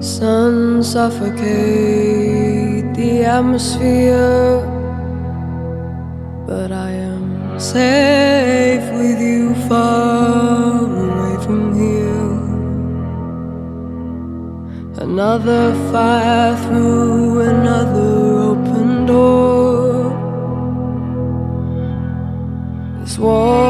Sun suffocate the atmosphere, but I am safe with you far away from here. Another fire through another open door. This what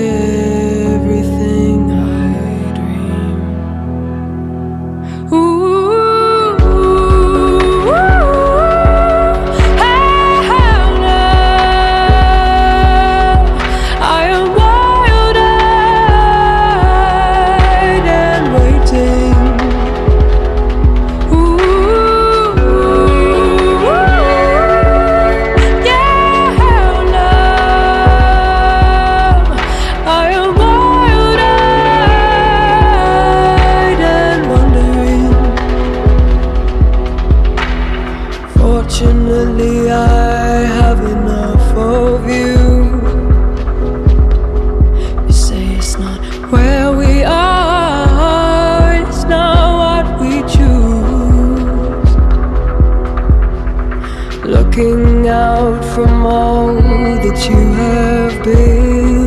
Looking out from all that you have built